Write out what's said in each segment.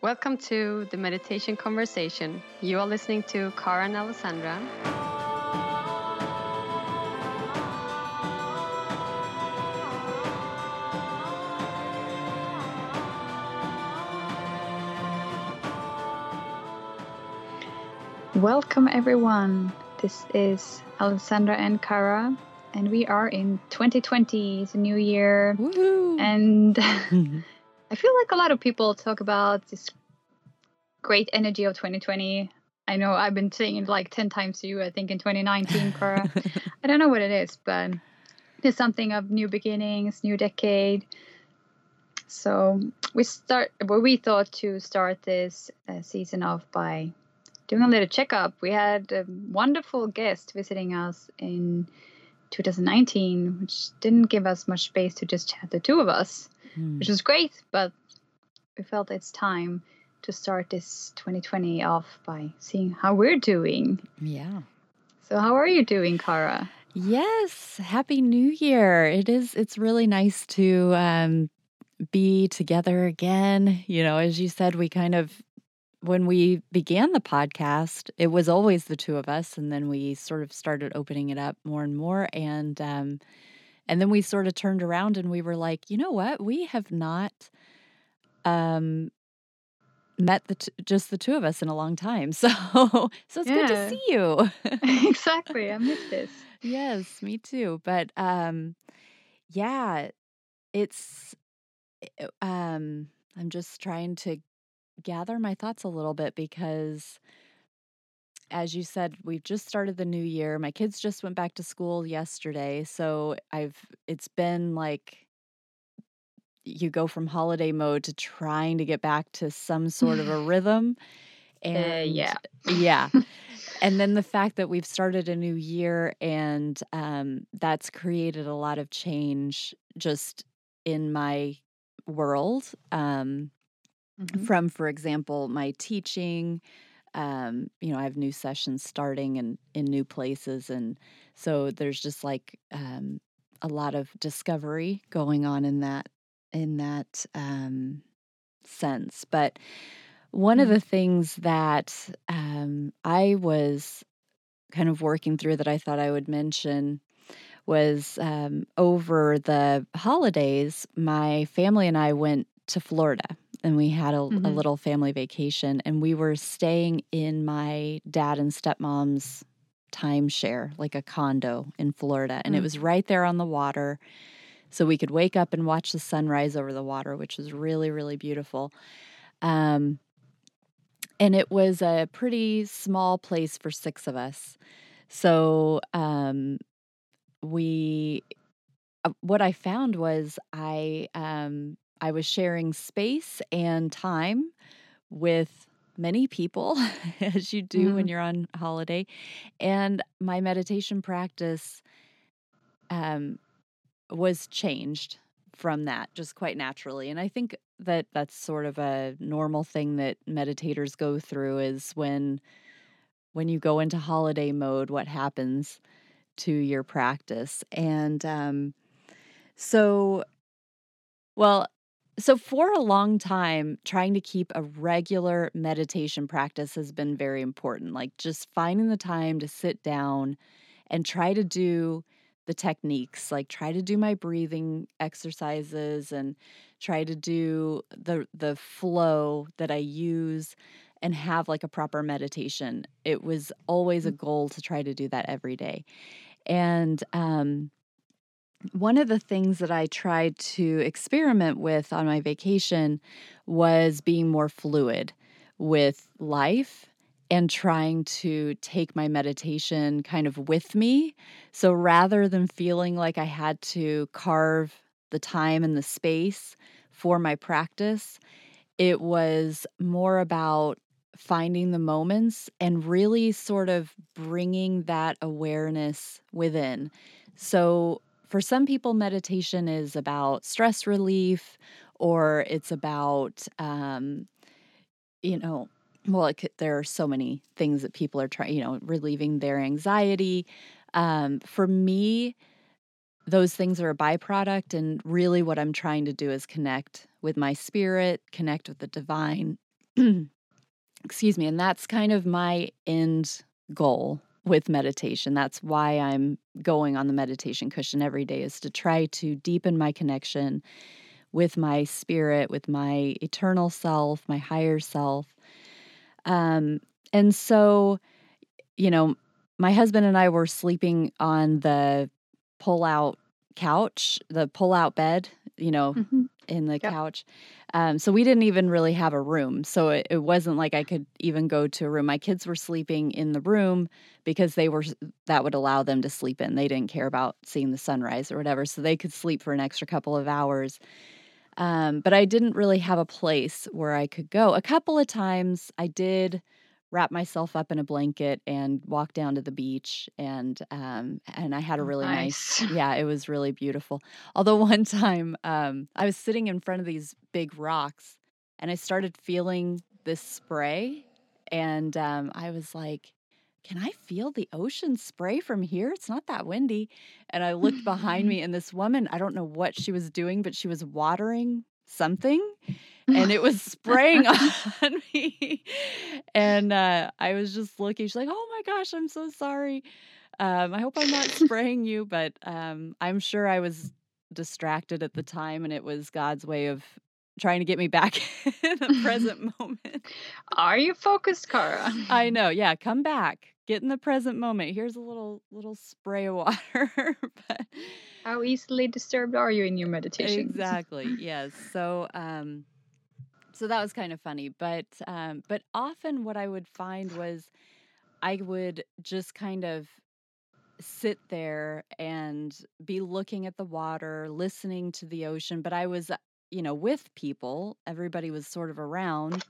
Welcome to the Meditation Conversation. You are listening to Kara and Alessandra. Welcome, everyone. This is Alessandra and Kara, and we are in 2020. It's a new year. Woohoo. And I feel like a lot of people talk about this great energy of 2020. I know I've been saying it like 10 times to you, I think in 2019, Kara. I don't know what it is, but there's something of new beginnings, new decade. So we start, well, we thought to start this uh, season off by doing a little checkup. We had a wonderful guest visiting us in 2019, which didn't give us much space to just chat the two of us, Hmm. which was great. But we felt it's time to start this 2020 off by seeing how we're doing. yeah. So, how are you doing, Kara? Yes. Happy New Year. It is it's really nice to um be together again. You know, as you said, we kind of when we began the podcast, it was always the two of us and then we sort of started opening it up more and more and um and then we sort of turned around and we were like, "You know what? We have not um met the t- just the two of us in a long time. So so it's good to see you. exactly. I missed this. Yes, me too. But um yeah, it's uh, um I'm just trying to gather my thoughts a little bit because as you said, we've just started the new year. My kids just went back to school yesterday, so I've it's been like you go from holiday mode to trying to get back to some sort of a rhythm. Uh, And yeah. yeah. and then the fact that we've started a new year and um, that's created a lot of change just in my world um, Mhm. from for example my teaching um, you know i have new sessions starting and in new places and so there's just like um, a lot of discovery going on in that in that um, sense but one of Mhm. the things that um, I was kind of working through that I thought I would mention was um, over the holidays, my family and I went to Florida and we had a, a Mhm. little family vacation and we were staying in my dad and stepmom's timeshare, like a condo in Florida. And it Mm. was right there on the water. So we could wake up and watch the sunrise over the water, which was really, really beautiful. Um, and it was a pretty small place for six of us. So um, we, uh, what I found was I um, I was sharing space and time with many people, as you do when you're on holiday, and my meditation practice um, was changed from that just quite naturally. And I think that that's sort of a normal thing that meditators go through is when when you go into holiday mode what happens to your practice. And um so well so for a long time trying to keep a regular meditation practice has been very important like just finding the time to sit down and try to do the techniques like try to do my breathing exercises and try to do the the flow that I use and have like a proper meditation. It was always a goal to try to do that every day. And um one of the things that I tried to experiment with on my vacation was being more fluid with life and trying to take my meditation kind of with me. So rather than feeling like I had to carve the time and the space for my practice, it was more about finding the moments and really sort of bringing that awareness within. So, for some people, meditation is about stress relief or it's about, um, you know, well, could, there are so many things that people are trying, you know, relieving their anxiety. Um, for me, those things are a byproduct. And really, what I'm trying to do is connect with my spirit, connect with the divine, excuse me, and that's kind of my end goal with meditation. That's why I'm going on the meditation cushion every day is to try to deepen my connection with my spirit, with my eternal self, my higher self. Um, and so, you know, my husband and I were sleeping on the pull out couch, the pull out bed, you know, mm-hmm. In the yep. couch. Um, so we didn't even really have a room. So it, it, wasn't like I could even go to a room. My kids were sleeping in the room because they were that would allow them to sleep in. They didn't care about seeing the sunrise or whatever, so they could sleep for an extra couple of hours. Um, but I didn't really have a place where I could go. A couple of times I did wrap myself up in a blanket and walk down to the beach and um and I had a oh, really nice, nice yeah it was really beautiful although one time um I was sitting in front of these big rocks and I started feeling this spray and um I was like can I feel the ocean spray from here? It's not that windy. And I looked behind me, and this woman, I don't know what she was doing, but she was watering something and it was spraying on me. And uh, I was just looking. She's like, "Oh my gosh, I'm so sorry. Um, I hope I'm not spraying you, but um, I'm sure I was distracted at the time, and it was God's way of trying to get me back in the present moment. Are you focused, Kara? I know. Yeah, come back. Get in the present moment. Here's a little little spray of water. but how easily disturbed are you in your meditation? Exactly. Yes. So um so that was kind of funny but um, but often what i would find was i would just kind of sit there and be looking at the water listening to the ocean but i was you know with people everybody was sort of around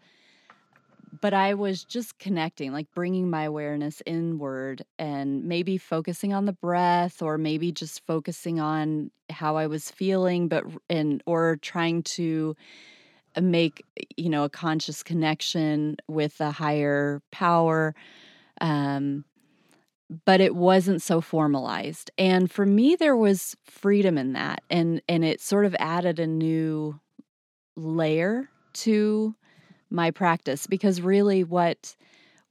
but i was just connecting like bringing my awareness inward and maybe focusing on the breath or maybe just focusing on how i was feeling but and or trying to make you know a conscious connection with a higher power um, but it wasn't so formalized. And for me there was freedom in that and and it sort of added a new layer to my practice because really what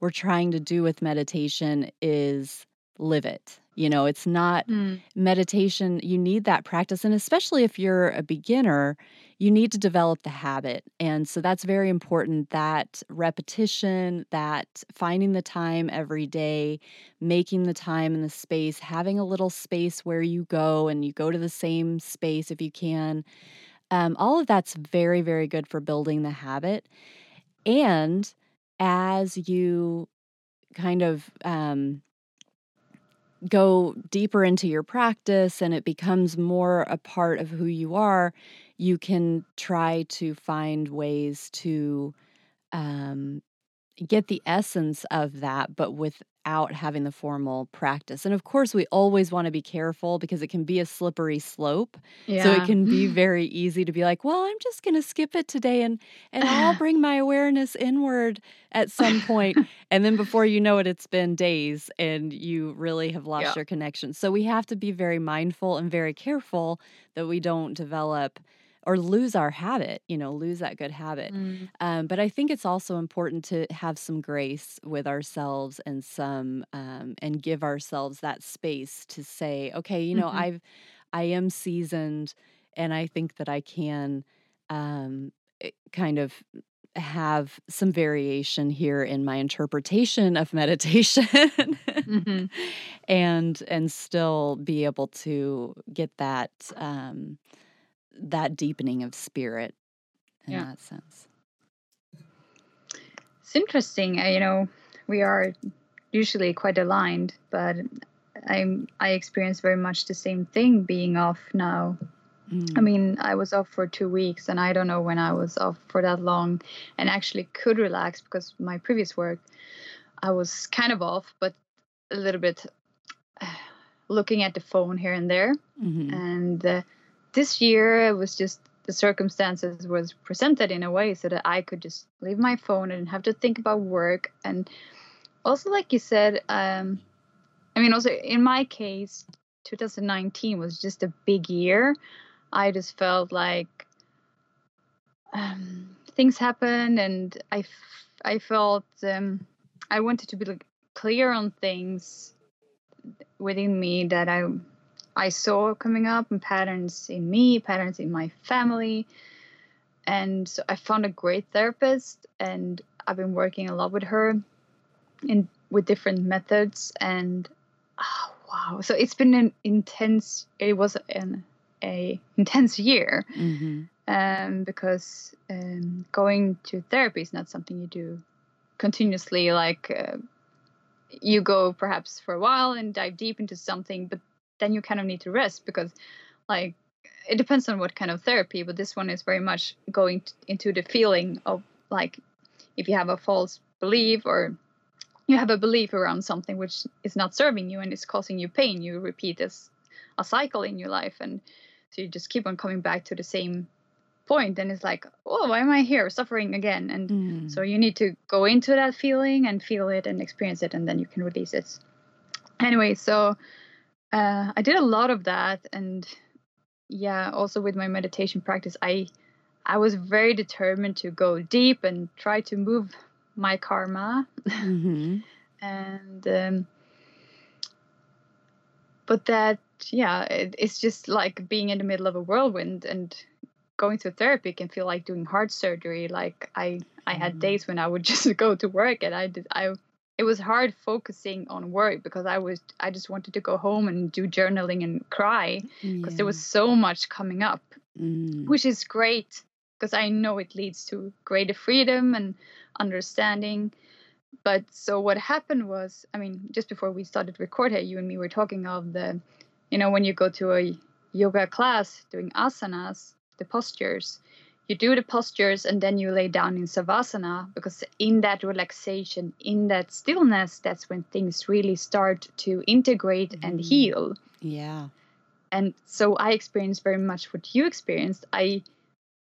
we're trying to do with meditation is live it you know it's not mm. meditation you need that practice and especially if you're a beginner you need to develop the habit. And so that's very important that repetition, that finding the time every day, making the time in the space, having a little space where you go and you go to the same space if you can. Um, all of that's very, very good for building the habit. And as you kind of um, go deeper into your practice and it becomes more a part of who you are, you can try to find ways to um, get the essence of that, but without having the formal practice. And of course, we always want to be careful because it can be a slippery slope. Yeah. So it can be very easy to be like, well, I'm just going to skip it today and and I'll bring my awareness inward at some point. and then before you know it, it's been days and you really have lost yeah. your connection. So we have to be very mindful and very careful that we don't develop or lose our habit, you know, lose that good habit. Mm. Um, but I think it's also important to have some grace with ourselves and some, um, and give ourselves that space to say, okay, you know, mm-hmm. I've, I am seasoned and I think that I can um, eh, kind of have some variation here in my interpretation of meditation mm-hmm. and and still be able to get that um, that deepening of spirit in yeah. that sense. It's interesting. You know, we are usually quite aligned, but I'm I experience very much the same thing being off now. Mm. I mean, I was off for two weeks, and I don't know when I was off for that long, and actually could relax because my previous work, I was kind of off, but a little bit looking at the phone here and there, mm-hmm. and. Uh, this year it was just the circumstances was presented in a way so that I could just leave my phone and have to think about work. And also like you said um I mean also in my case 2019 was just a big year. I just felt like um things happened and I, f- I felt um, I wanted to be like, clear on things within me that I I saw coming up and patterns in me, patterns in my family. And so I found a great therapist and I've been working a lot with her in with different methods and oh, wow. So it's been an intense it was an a intense year. Mm-hmm. Um, because um, going to therapy is not something you do continuously like uh, you go perhaps for a while and dive deep into something but then you kind of need to rest because like it depends on what kind of therapy but this one is very much going t- into the feeling of like if you have a false belief or you have a belief around something which is not serving you and is causing you pain you repeat this a cycle in your life and so you just keep on coming back to the same point. and it's like oh why am i here suffering again and Mm. so you need to go into that feeling and feel it and experience it, and then you can release it. Anyway, so uh, I did a lot of that, and yeah, also with my meditation practice, I I was very determined to go deep and try to move my karma, Mm-hmm. and um, but that yeah, it, it's just like being in the middle of a whirlwind and going to therapy can feel like doing heart surgery. Like I I had Mhm. days when I would just go to work and I did I it was hard focusing on work because I was I just wanted to go home and do journaling and cry because there was so much coming up, Mm. which is great because I know it leads to greater freedom and understanding. But so what happened was, I mean, just before we started record here, you and me were talking of the, you know, when you go to a yoga class doing asanas, the postures, you do the postures and then you lay down in savasana because in that relaxation, in that stillness, that's when things really start to integrate and Mhm. heal Yeah. and so i experienced very much what you experienced i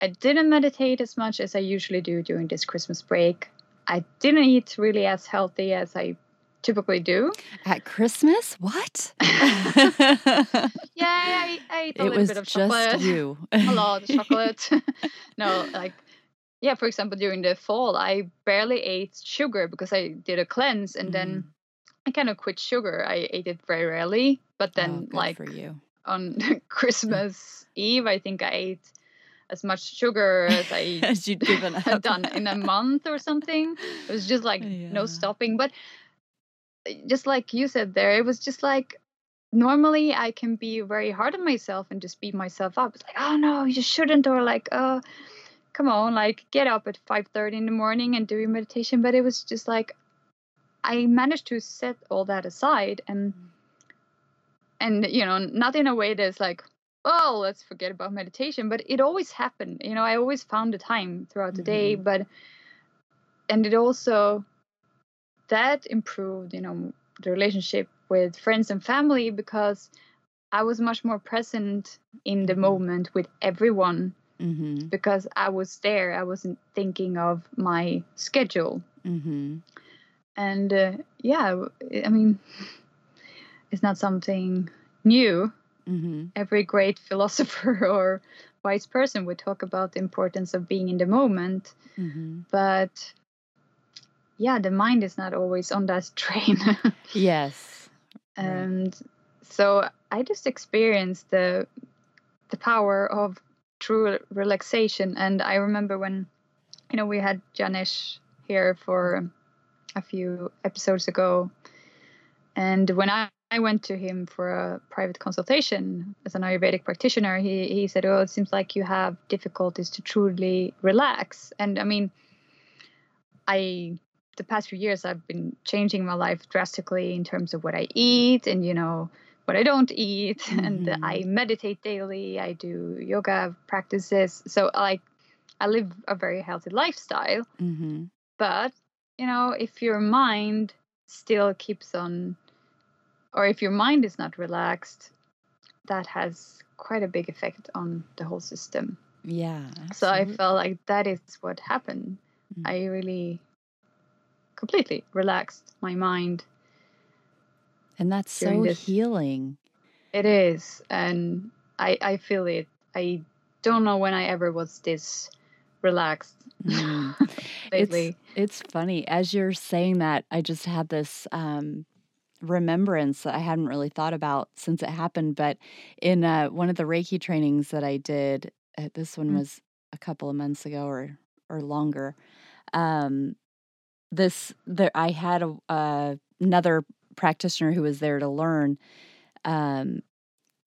i didn't meditate as much as i usually do during this christmas break i didn't eat really as healthy as i typically do At Christmas? What? yeah i, I ate a it little was bit of just chocolate you. a lot of chocolate no like yeah for example during the fall i barely ate sugar because i did a cleanse and then i kind of quit sugar i ate it very rarely but Mm. Oh, then like for you. on Christmas Eve, I think I ate as much sugar as I As you'd given had done in a month or something. It was just like Yeah. no stopping. But just like you said there, it was just like normally I can be very hard on myself and just beat myself up. It's like, oh no, you shouldn't, or like, oh, come on, like get up at five thirty in the morning and do your meditation. But it was just like I managed to set all that aside and and you know not in a way that's like oh let's forget about meditation but it always happened you know i always found the time throughout the day mm-hmm. but and it also that improved you know the relationship with friends and family because i was much more present in the Mhm. moment with everyone Mm-hmm. because i was there i wasn't thinking of my schedule Mm-hmm. and uh, yeah I mean it's not something new Mm-hmm. every great philosopher or wise person would talk about the importance of being in the moment Mm-hmm. but yeah the mind is not always on that train Yes. And so i just experienced the the power of true relaxation and i remember when you know we had janesh here for a few episodes ago and when i I went to him for a private consultation as an Ayurvedic practitioner. He he said, "Oh, it seems like you have difficulties to truly relax." And I mean, I the past few years I've been changing my life drastically in terms of what I eat and you know what I don't eat, and Mhm. I meditate daily. I do yoga practices, so like I live a very healthy lifestyle. Mm-hmm. But you know, if your mind still keeps on or if your mind is not relaxed, that has quite a big effect on the whole system. Yeah. So I felt like that is what happened. Mm. I really completely relaxed my mind. and that's so this- healing. It is, and I I feel it. I don't know when I ever was this relaxed Mm. lately. It's it's funny as you're saying that. I just had this um, remembrance that I hadn't really thought about since it happened. But in uh, one of the Reiki trainings that I did, uh, this one Mm. was a couple of months ago or or longer. Um, this there I had a, uh, another practitioner who was there to learn. Um,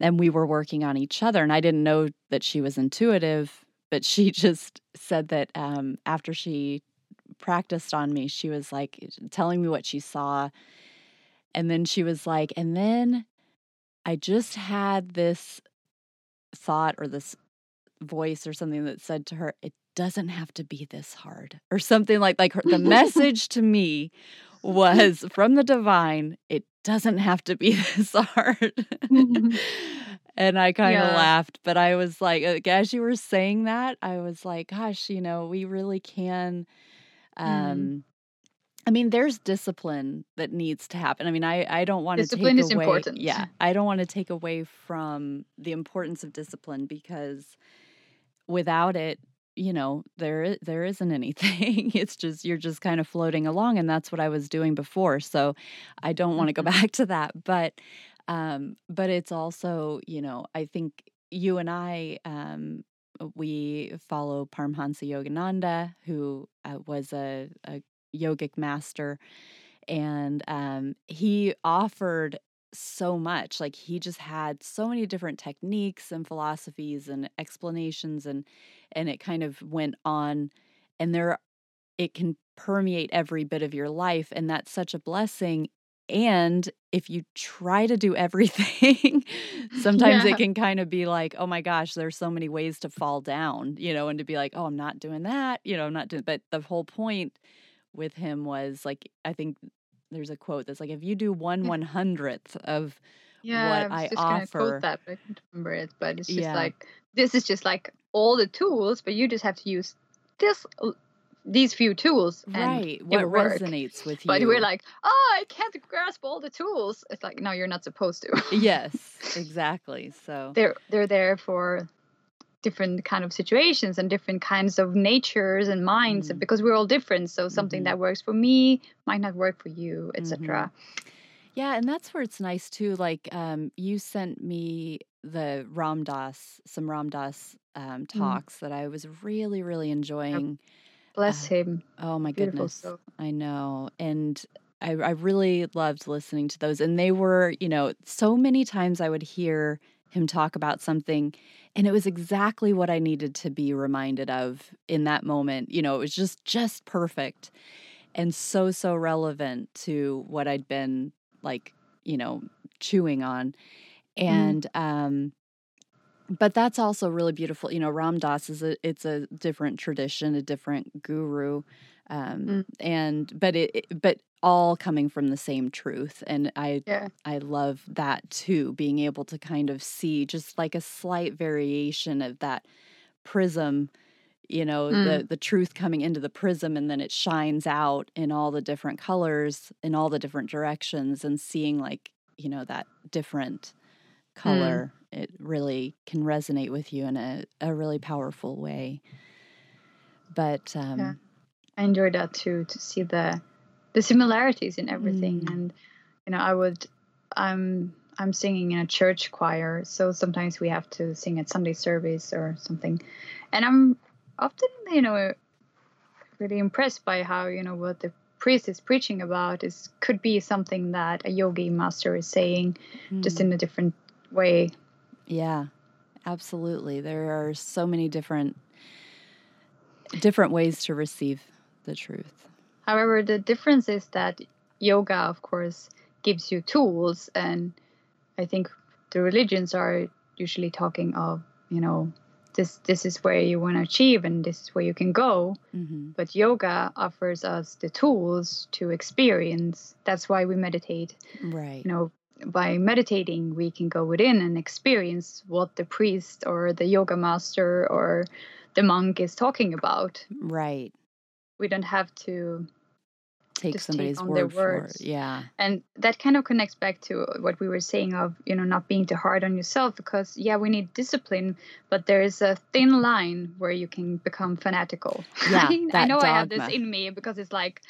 and we were working on each other and i didn't know that she was intuitive but she just said that um, after she practiced on me she was like telling me what she saw and then she was like and then i just had this thought or this voice or something that said to her it doesn't have to be this hard or something like like her, the message to me was from the divine it doesn't have to be this hard and i kind of Yeah. laughed but i was like as you were saying that i was like gosh you know we really can Mm. um I mean, there's discipline that needs to happen. I mean, I, I don't want to take Discipline is away. important. Yeah, I don't want to take away from the importance of discipline because without it, you know, there there isn't anything. It's just you're just kind of floating along, and that's what I was doing before. So I don't want to go Mhm. back to that, but um, but it's also, you know, I think you and I um, we follow Paramahansa Yogananda, who uh, was a, a yogic master, and um, he offered so much. Like he just had so many different techniques and philosophies and explanations, and and it kind of went on, and there it can permeate every bit of your life, and that's such a blessing. And if you try to do everything, sometimes Yeah. it can kind of be like, oh my gosh, there's so many ways to fall down, you know, and to be like, oh, I'm not doing that, you know, I'm not doing. But the whole point with him was like, I think there's a quote that's like, if you do one mm. one hundredth of Yeah, what I was I just gonna quote that, but I can't remember it. But it's just Yeah. like this is just like all the tools, but you just have to use this these few tools, and right, what resonates with you. But we're like, oh, I can't grasp all the tools. It's like, no, you're not supposed to. yes, exactly. So they're they're there for different kind of situations and different kinds of natures and minds Mhm. because we're all different so something Mhm. that works for me might not work for you etc Yeah, and that's where it's nice too. Like, um, you sent me the Ram Dass, some Ram Dass um, talks that I was really, really enjoying. bless Uh, him Oh my beautiful goodness, soul. I know, and I, I really loved listening to those. And they were, you know, so many times I would hear him talk about something, and it was exactly what I needed to be reminded of in that moment. You know, it was just just perfect and so so relevant to what I'd been like, you know, chewing on. And um but that's also really beautiful. You know, Ram Dass is a it's a different tradition, a different guru. Um Mm. and but it but all coming from the same truth and I yeah I love that too, being able to kind of see just like a slight variation of that prism, you know, the the truth coming into the prism and then it shines out in all the different colors in all the different directions and seeing like, you know, that different color. It really can resonate with you in a, a really powerful way. But um Yeah. i enjoy that too to see the the similarities in everything Mm. and you know i would i'm i'm singing in a church choir so sometimes we have to sing at sunday service or something and i'm often you know really impressed by how you know what the priest is preaching about is could be something that a yogi master is saying just mm. in a different way Yeah, absolutely. There are so many different different ways to receive the truth. However the difference is that yoga of course gives you tools and i think the religions are usually talking of you know this this is where you want to achieve and this is where you can go. Hmm but yoga offers us the tools to experience. That's why we meditate. Right. you know by meditating we can go within and experience what the priest or the yoga master or the monk is talking about. Right. we don't have to take Just somebody's take on their word for it. words. Yeah. and that kind of connects back to what we were saying of you know not being too hard on yourself because yeah we need discipline but there is a thin line where you can become fanatical Yeah, I, know i have this in me because it's like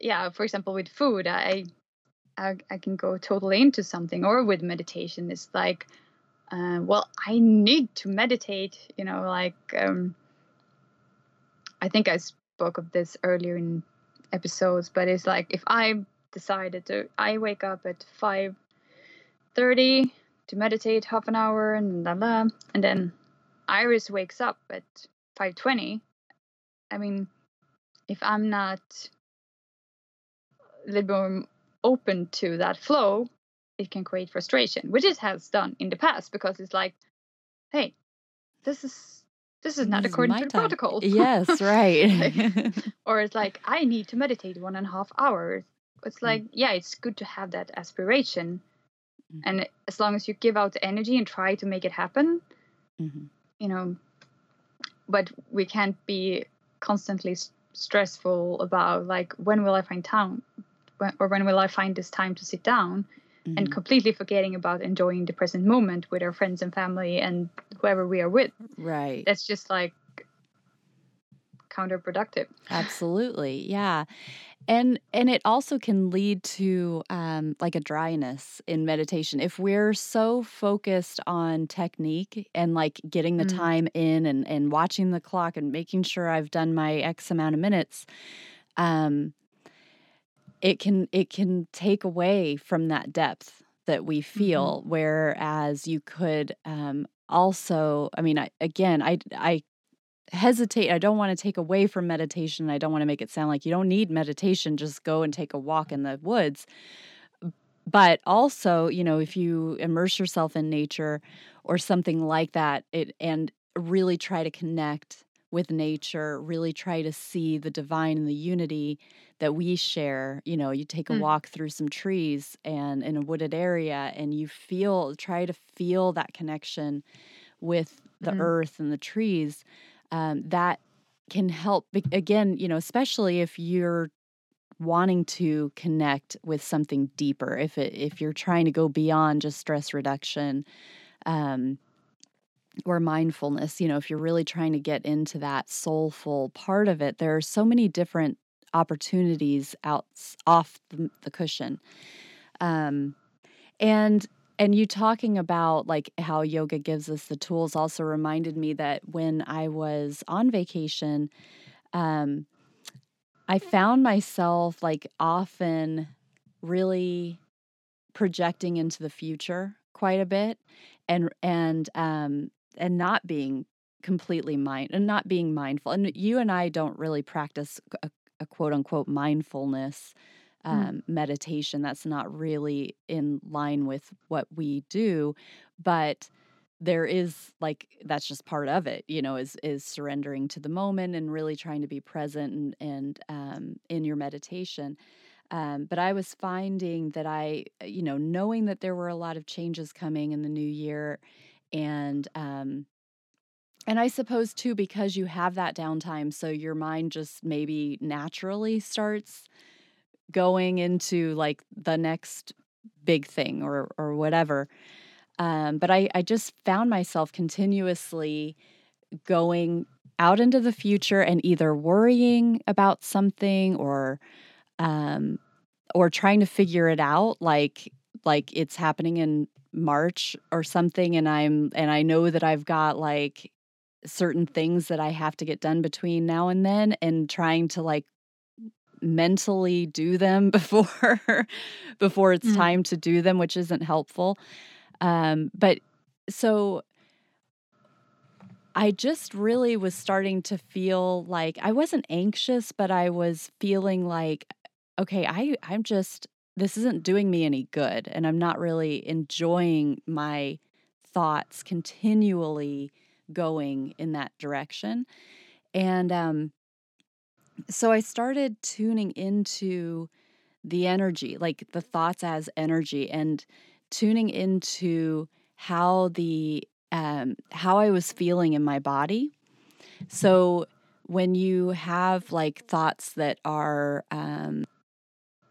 yeah for example with food i i, I can go totally into something or with meditation it's like uh, well i need to meditate you know like um i think i spoke of this earlier in episodes but it's like if i decided to i wake up at 5.30 to meditate half an hour and blah, blah, and then iris wakes up at 5.20 i mean if i'm not a little more open to that flow it can create frustration which it has done in the past because it's like hey this is this is not This according my to the time. protocol Yes, right. or it's like i need to meditate one and a half hours it's like yeah it's good to have that aspiration Mm. and as long as you give out the energy and try to make it happen Mhm. you know but we can't be constantly s- stressful about like when will i find time when, or when will i find this time to sit down and Mhm. completely forgetting about enjoying the present moment with our friends and family and whoever we are with Right. that's just like counterproductive Absolutely. Yeah. And and it also can lead to um like a dryness in meditation. If we're so focused on technique and like getting the Mm. time in and and watching the clock and making sure I've done my x amount of minutes um it can it can take away from that depth that we feel whereas you could um also i mean I, again i i hesitate i don't want to take away from meditation i don't want to make it sound like you don't need meditation just go and take a walk in the woods. But also you know if you immerse yourself in nature or something like that it and really try to connect with nature really try to see the divine and the unity that we share you know you take a Mm. walk through some trees and in a wooded area and you feel try to feel that connection with the Mhm. earth and the trees um, that can help again you know especially if you're wanting to connect with something deeper if it if you're trying to go beyond just stress reduction um or mindfulness you know if you're really trying to get into that soulful part of it there are so many different opportunities out off the, the cushion. Um and and you talking about like how yoga gives us the tools also reminded me that when i was on vacation um i found myself like often really projecting into the future quite a bit and and um and not being completely mind and not being mindful and you and I don't really practice a, a quote unquote mindfulness um, meditation. That's not really in line with what we do but there is like that's just part of it you know is is surrendering to the moment and really trying to be present and and um, in your meditation. Um, but I was finding that I, you know, knowing that there were a lot of changes coming in the new year, and um, and I suppose too because you have that downtime, so your mind just maybe naturally starts going into like the next big thing or or whatever. Um, but I I just found myself continuously going out into the future and either worrying about something or um or trying to figure it out like like it's happening in March or something and I'm and I know that I've got like certain things that I have to get done between now and then and trying to like mentally do them before before it's Mm. time to do them which isn't helpful um but so I just really was starting to feel like I wasn't anxious, but I was feeling like, okay, I, I'm just, this isn't doing me any good. And I'm not really enjoying my thoughts continually going in that direction. And um, so I started tuning into the energy, like the thoughts as energy, and tuning into how the um, how I was feeling in my body. So when you have like thoughts that are, um,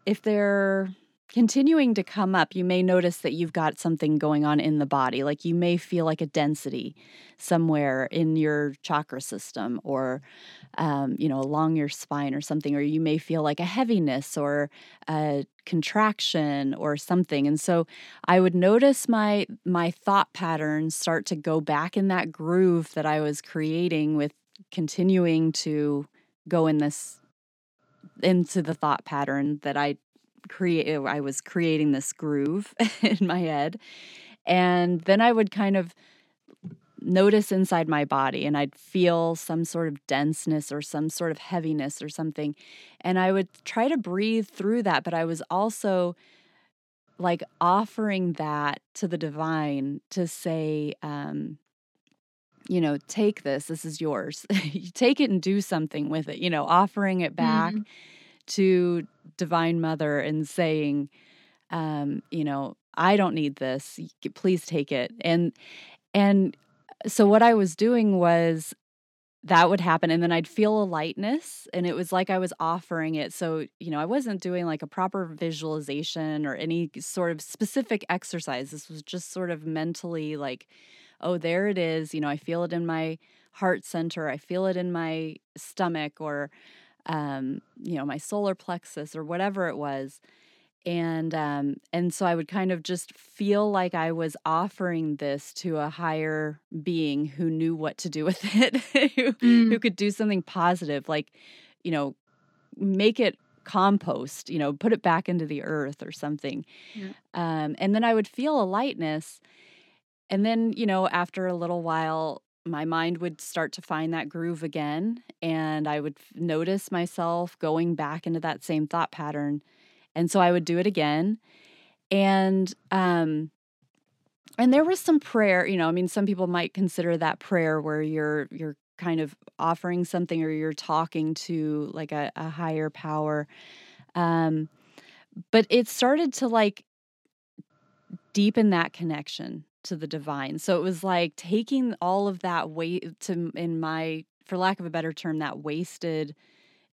if they're continuing to come up, you may notice that you've got something going on in the body. Like you may feel like a density somewhere in your chakra system or, um, you know, along your spine or something, or you may feel like a heaviness or a contraction or something. And so I would notice my my thought patterns start to go back in that groove that I was creating with continuing to go in this into the thought pattern that I create uh, I was creating this groove in my head. And then I would kind of notice inside my body and I'd feel some sort of denseness or some sort of heaviness or something. And I would try to breathe through that, but I was also like offering that to the divine to say, um, you know, take this, this is yours. take it and do something with it, you know, offering it back. Mm-hmm to Divine Mother and saying, um, you know, I don't need this. Please take it. And and so what I was doing was that would happen and then I'd feel a lightness and it was like I was offering it. So, you know, I wasn't doing like a proper visualization or any sort of specific exercise. This was just sort of mentally like, oh, there it is. You know, I feel it in my heart center. I feel it in my stomach or um, you know, my solar plexus or whatever it was. And um, and so I would kind of just feel like I was offering this to a higher being who knew what to do with it, who, mm. who could do something positive, like, you know, make it compost, you know, put it back into the earth or something. Yeah. Um, and then I would feel a lightness. And then, you know, after a little while, my mind would start to find that groove again and i would notice myself going back into that same thought pattern and so i would do it again and um and there was some prayer you know i mean some people might consider that prayer where you're you're kind of offering something or you're talking to like a, a higher power um but it started to like deepen that connection to the divine. So it was like taking all of that weight to in my for lack of a better term that wasted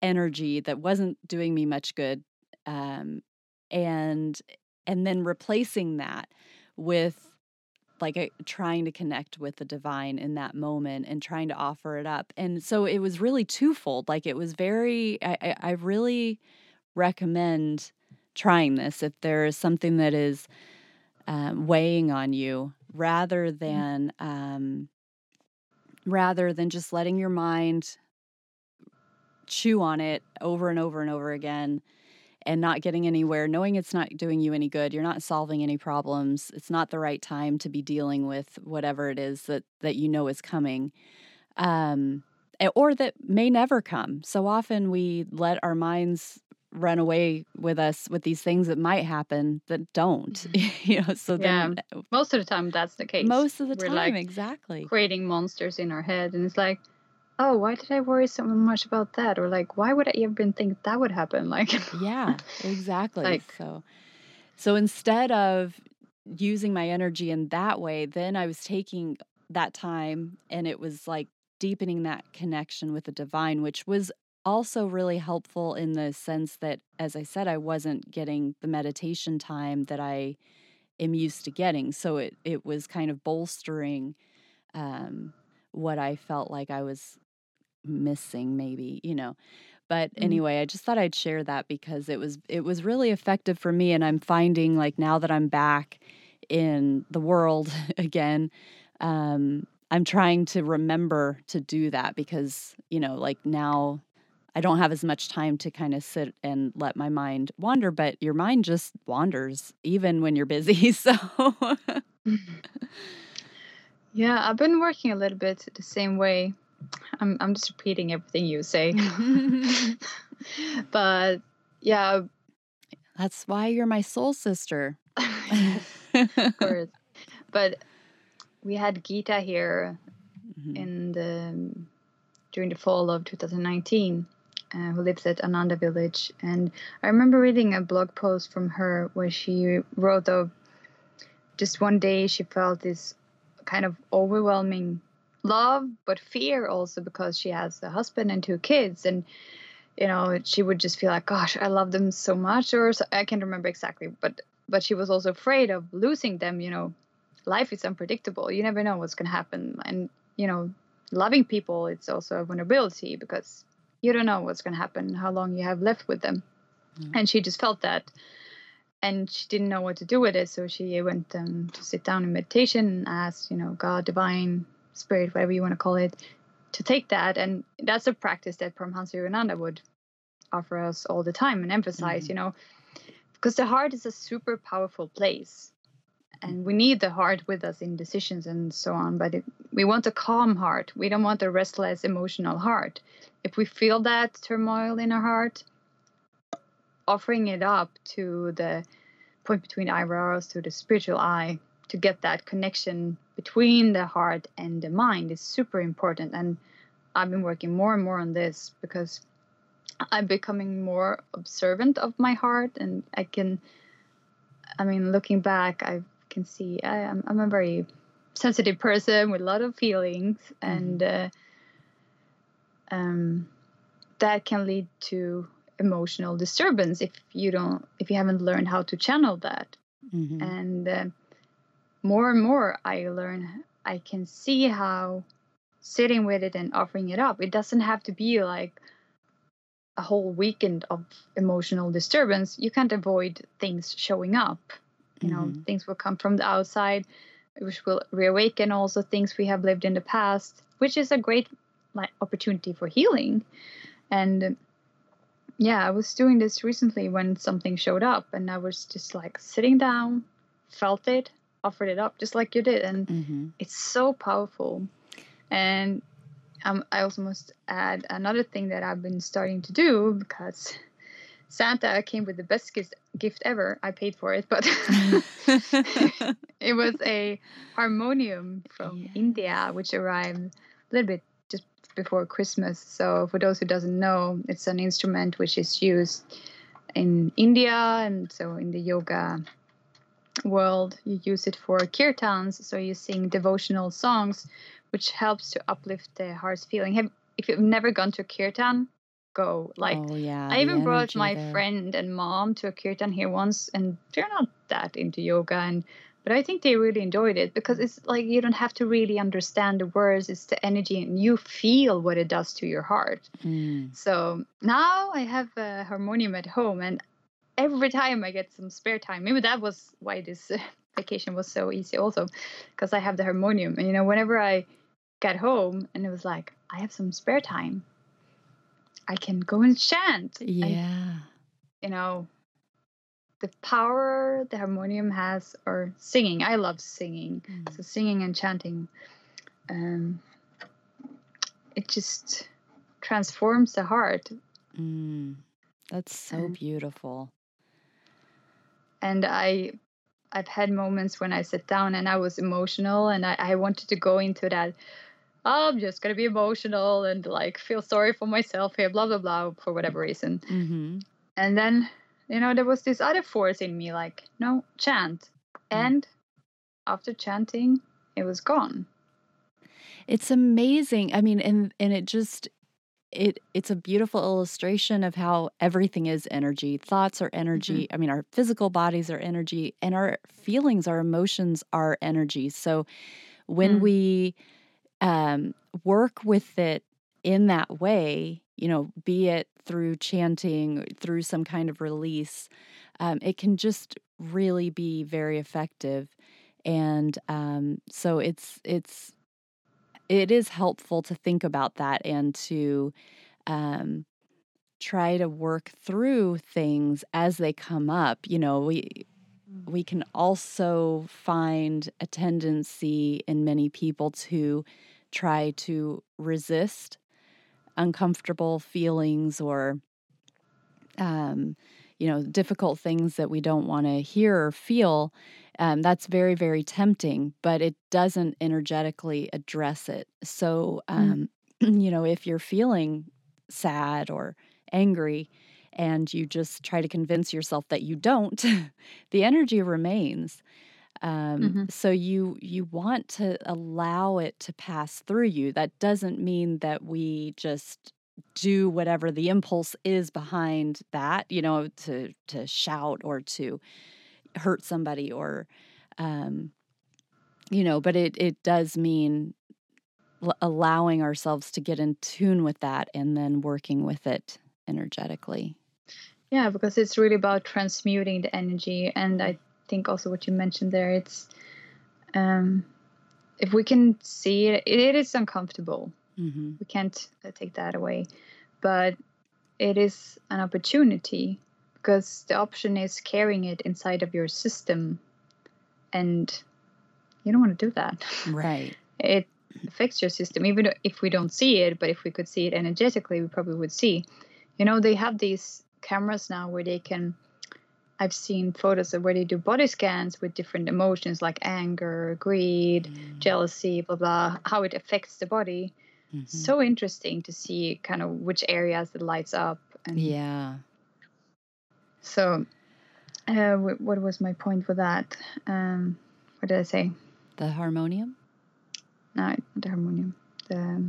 energy that wasn't doing me much good um and and then replacing that with like a, trying to connect with the divine in that moment and trying to offer it up and so it was really twofold like it was very i, I really recommend trying this if there is something that is um, weighing on you rather mm-hmm. than um, rather than just letting your mind chew on it over and over and over again and not getting anywhere knowing it's not doing you any good you're not solving any problems it's not the right time to be dealing with whatever it is that that you know is coming um or that may never come so often we let our minds run away with us with these things that might happen that don't mm-hmm. you know so then yeah. Uh, most of the time that's the case most of the We're time like exactly creating monsters in our head and it's like oh why did i worry so much about that or like why would i even think that would happen like yeah exactly like, so so instead of using my energy in that way then i was taking that time and it was like deepening that connection with the divine which was also really helpful in the sense that, as I said, I wasn't getting the meditation time that I am used to getting. So it, it was kind of bolstering um, what I felt like I was missing, maybe, you know. But mm-hmm. anyway, I just thought I'd share that because it was it was really effective for me, and I'm finding like now that I'm back in the world again, um, I'm trying to remember to do that because you know, like now I don't have as much time to kind of sit and let my mind wander, but your mind just wanders even when you're busy. So, yeah, I've been working a little bit the same way. I'm I'm just repeating everything you say, but yeah, that's why you're my soul sister. of course, but we had Gita here mm-hmm. in the during the fall of 2019 uh, who lives at Ananda Village. And I remember reading a blog post from her where she wrote of just one day she felt this kind of overwhelming love but fear also because she has a husband and two kids. And you know she would just feel like gosh i love them so much or i can't remember exactly but but she was also afraid of losing them you know. Life is unpredictable. You never know what's going to happen. And you know loving people it's also a vulnerability because you don't know what's going to happen how long you have left with them mm-hmm. and she just felt that and she didn't know what to do with it so she went um, to sit down in meditation and asked you know god divine spirit, whatever you want to call it, to take that. And that's a practice that Paramhansa Yogananda would offer us all the time and emphasize, mm-hmm. you know, because the heart is a super powerful place. And we need the heart with us in decisions and so on. But it, we want a calm heart. We don't want a restless, emotional heart. If we feel that turmoil in our heart, offering it up to the point between eyebrows to the spiritual eye to get that connection between the heart and the mind is super important. And I've been working more and more on this because I'm becoming more observant of my heart, and I can, I mean, looking back, I can see I, am I'm a very sensitive person with a lot of feelings, mm-hmm. and uh, um, that can lead to emotional disturbance if you don't if you haven't learned how to channel that. Mm-hmm. And uh, more and more I learn, I can see how sitting with it and offering it up, it doesn't have to be like a whole weekend of emotional disturbance. You can't avoid things showing up. You know, mm-hmm. things will come from the outside, which will reawaken also things we have lived in the past, which is a great like opportunity for healing. And yeah, I was doing this recently when something showed up, and I was just like sitting down, felt it, offered it up just like you did and mm-hmm. it's so powerful and um, i also must add another thing that i've been starting to do because santa came with the best gift ever i paid for it but it was a harmonium from yeah. india which arrived a little bit just before christmas so for those who doesn't know it's an instrument which is used in india and so in the yoga world, you use it for kirtans, so you sing devotional songs, which helps to uplift the heart's feeling. Have, if you've never gone to a kirtan, go. Like, oh, yeah, I even brought my there. friend and mom to a kirtan here once, and they're not that into yoga, and but I think they really enjoyed it because it's like you don't have to really understand the words; it's the energy, and you feel what it does to your heart. Mm. So now I have a harmonium at home, and every time I get some spare time. Maybe that was why this vacation was so easy, also, because I have the harmonium. And you know, whenever I got home and it was like, I have some spare time, I can go and chant. Yeah. And, you know, the power the harmonium has, or singing. I love singing. Mm. So singing and chanting, um, it just transforms the heart. Mm. That's so beautiful and I I've had moments when I sit down and I was emotional and I, I wanted to go into that. Oh, I'm just gonna be emotional and like feel sorry for myself here, blah blah blah, for whatever reason. Mm-hmm. And then, you know, there was this other force in me, like, no, chant. Mm. And after chanting, it was gone. It's amazing. I mean, and and it just it it's a beautiful illustration of how everything is energy. Thoughts are energy. Mm-hmm. I mean, our physical bodies are energy, and our feelings, our emotions are energy. So when mm. we um, work with it in that way, you know, be it through chanting, through some kind of release, um, it can just really be very effective. And um, so it's it's it is helpful to think about that and to um, try to work through things as they come up. You know, we. We can also find a tendency in many people to try to resist uncomfortable feelings or um, you know difficult things that we don't want to hear or feel um, that's very very tempting but it doesn't energetically address it so mm. um, mm. you know if you're feeling sad or angry and you just try to convince yourself that you don't the energy remains Um, Mm-hmm. So you you want to allow it to pass through you. That doesn't mean that we just do whatever the impulse is behind that, you know, to to shout or to hurt somebody or um you know, but it it does mean l- allowing ourselves to get in tune with that and then working with it energetically. Yeah, because it's really about transmuting the energy, and I think also what you mentioned there, it's um, if we can see it, it is uncomfortable. Mm-hmm. We can't uh, take that away, but it is an opportunity because the option is carrying it inside of your system, and you don't want to do that. Right. it affects your system even if we don't see it but if we could see it energetically we probably would see you know they have these cameras now where they can i've seen photos of where they do body scans with different emotions like anger greed Mm-hmm. jealousy blah blah how it affects the body Mhm. so interesting to see kind of which areas it lights up and Yeah. so uh, wh- what was my point with that um what did i say The harmonium? no, the harmonium. The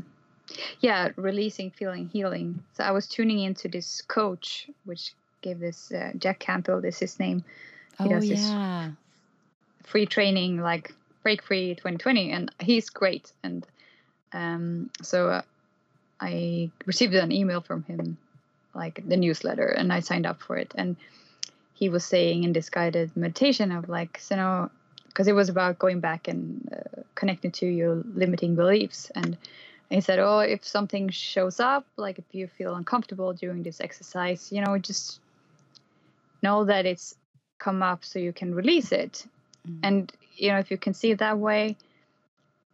yeah, releasing, feeling, healing. So I was tuning into this coach, which gave this uh, Jack Campbell. This is his name. He Oh does this yeah. free training, like Break Free 2020, and he's great. And um, so uh, I received an email from him, like the newsletter, and I signed up for it. And he was saying in this guided meditation of like, so now, because it was about going back and uh, connecting to your limiting beliefs. And he said, oh, if something shows up, like if you feel uncomfortable during this exercise, you know, just know that it's come up so you can release it Mhm. and you know if you can see it that way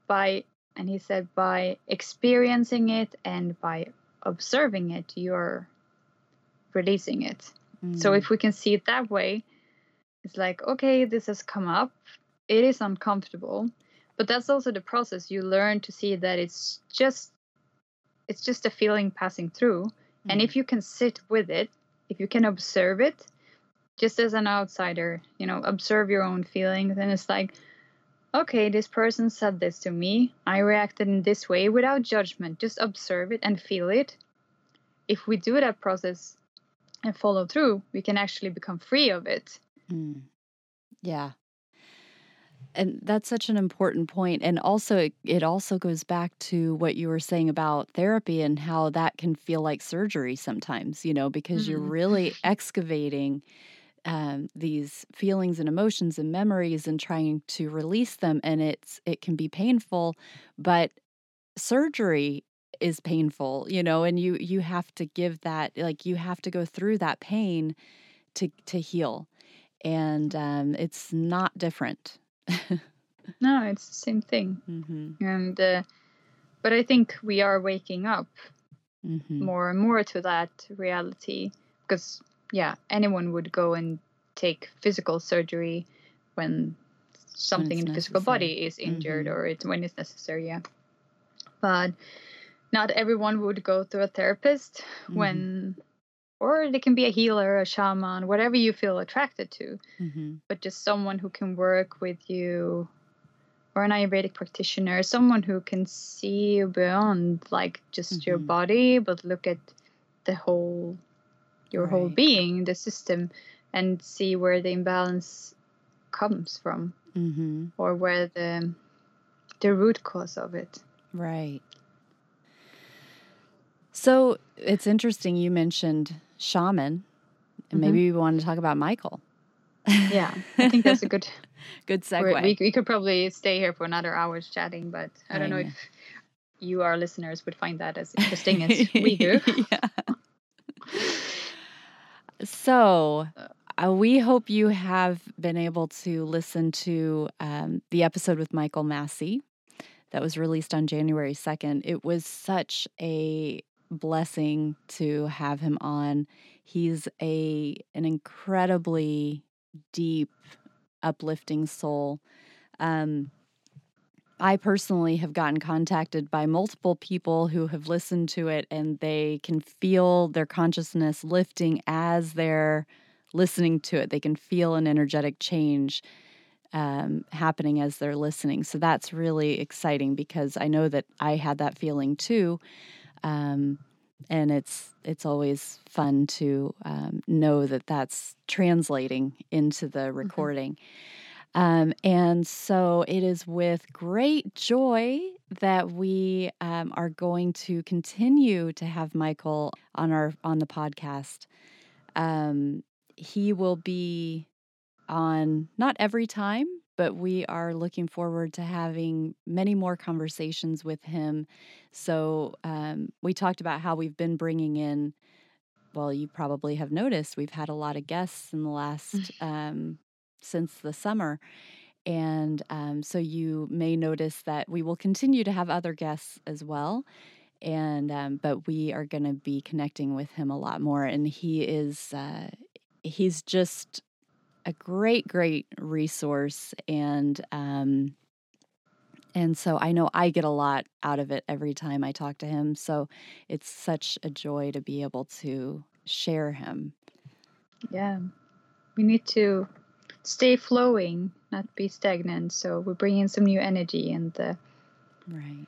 by and he said by experiencing it and by observing it you're releasing it so Mm. if we can see it that way it's like okay this has come up it is uncomfortable but that's also the process. You learn to see that it's just it's just a feeling passing through. And Mm. if you can sit with it if you can observe it just as an outsider you know observe your own feelings. And it's like okay this person said this to me. I reacted in this way without judgment. Just observe it and feel it. If we do that process and follow through we can actually become free of it. Mm. Yeah. And that's such an important point. And also, it, it also goes back to what you were saying about therapy and how that can feel like surgery sometimes, you know, because you're Mhm. really excavating um, these feelings and emotions and memories and trying to release them. And it's, it can be painful, but surgery is painful, you know, and you, you have to give that, like, you have to go through that pain to, to heal and um, it's not different. No it's the same thing mm-hmm. and uh, but i think we are waking up Mm-hmm. more and more to that reality because yeah anyone would go and take physical surgery when something it's in the physical body is injured Mhm. or it's when it's necessary yeah but not everyone would go to a therapist Mm-hmm. when or they can be a healer a shaman whatever you feel attracted to Mm-hmm. but just someone who can work with you or an ayurvedic practitioner someone who can see you beyond like just your Mhm. body but look at the whole your whole Right. being the system and see where the imbalance comes from Mm-hmm. or where the the root cause of it Right. So it's interesting you mentioned shaman, and Mhm. maybe we want to talk about Michael. yeah i think that's a good good segue. we, we could probably stay here for another hour chatting but i don't I know know. if you our listeners would find that as interesting as we do yeah. So, uh, we hope you have been able to listen to um, the episode with Michael Massey that was released on January 2nd. It was such a blessing to have him on. He's a an incredibly deep, uplifting soul. Um, I personally have gotten contacted by multiple people who have listened to it and they can feel their consciousness lifting as they're listening to it. They can feel an energetic change um, happening as they're listening. So that's really exciting because I know that I had that feeling too. Um, and it's it's always fun to um, know that that's translating into the Mm-hmm. recording. Um, and so it is with great joy that we um, are going to continue to have Michael on our on the podcast. Um, he will be on not every time, but we are looking forward to having many more conversations with him. So um, we talked about how we've been bringing in. Well, you probably have noticed we've had a lot of guests in the last um, since the summer. And um, so you may notice that we will continue to have other guests as well. And um, but we are going to be connecting with him a lot more. And he is uh, he's just a great, great resource. And um, and so I know I get a lot out of it every time I talk to him. So it's such a joy to be able to share him. Yeah. We need to stay flowing, not be stagnant. So we bring in some new energy and the Right.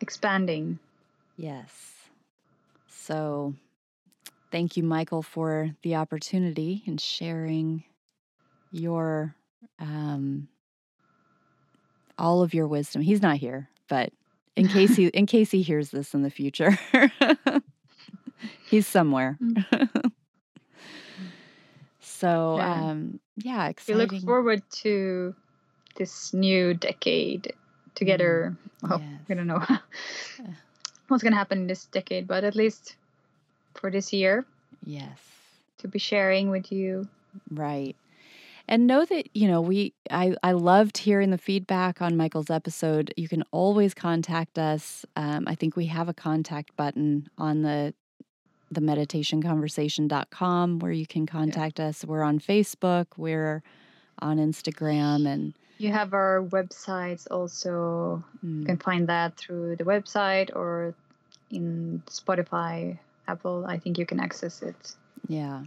expanding. Yes. So thank you, Michael, for the opportunity and sharing your um all of your wisdom. He's not here, but in case he in case he hears this in the future. he's somewhere. so Yeah. um yeah, We look forward to this new decade together. Well, we don't know what's going to happen in this decade, but at least for this year Yes. to be sharing with you. Right. And know that, you know, we I I loved hearing the feedback on Michael's episode. You can always contact us. Um, I think we have a contact button on the the meditationconversation.com where you can contact us. We're on Facebook, we're on Instagram and You have our websites also. You mm, can find that through the website or in Spotify, Apple. I think you can access it. yeah.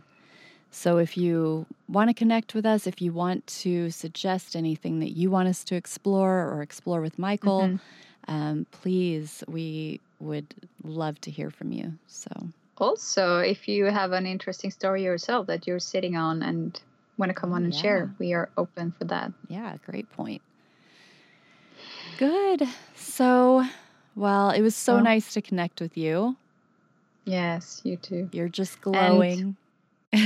So if you want to connect with us, if you want to suggest anything that you want us to explore or explore with Michael, Mhm. um, please, we would love to hear from you. So, Also, if you have an interesting story yourself that you're sitting on and want to come on and Yeah. share, we are open for that. yeah, great point. Good. So, well, it was so Well- nice to connect with you. Yes, you too. You're just glowing.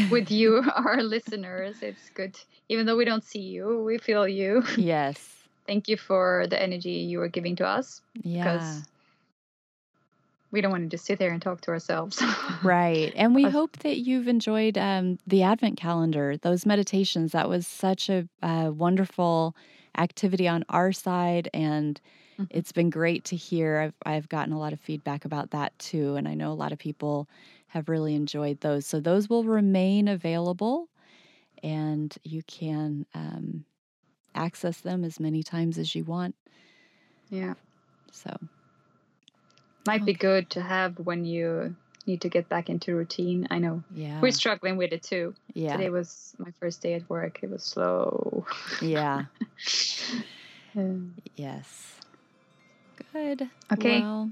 With you, our listeners, it's good. Even though we don't see you, we feel you. yes. Thank you for the energy you are giving to us Yeah. because we don't want to just sit there and talk to ourselves. Right. And we hope that you've enjoyed um, the Advent calendar, those meditations. That was such a uh, wonderful activity on our side. And Mhm. it's been great to hear. I've, I've gotten a lot of feedback about that too. And I know a lot of people have really enjoyed those. So those will remain available and you can um, access them as many times as you want. yeah. So, Might be good to have when you need to get back into routine. I know yeah. we're struggling with it too. Yeah. Today was my first day at work. It was slow. Yeah. Um, Yes. Good. Okay. Well,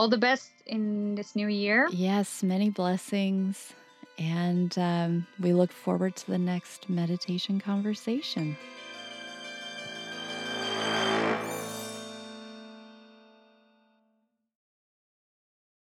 All the best in this new year. yes, many blessings. And um, we look forward to the next meditation conversation.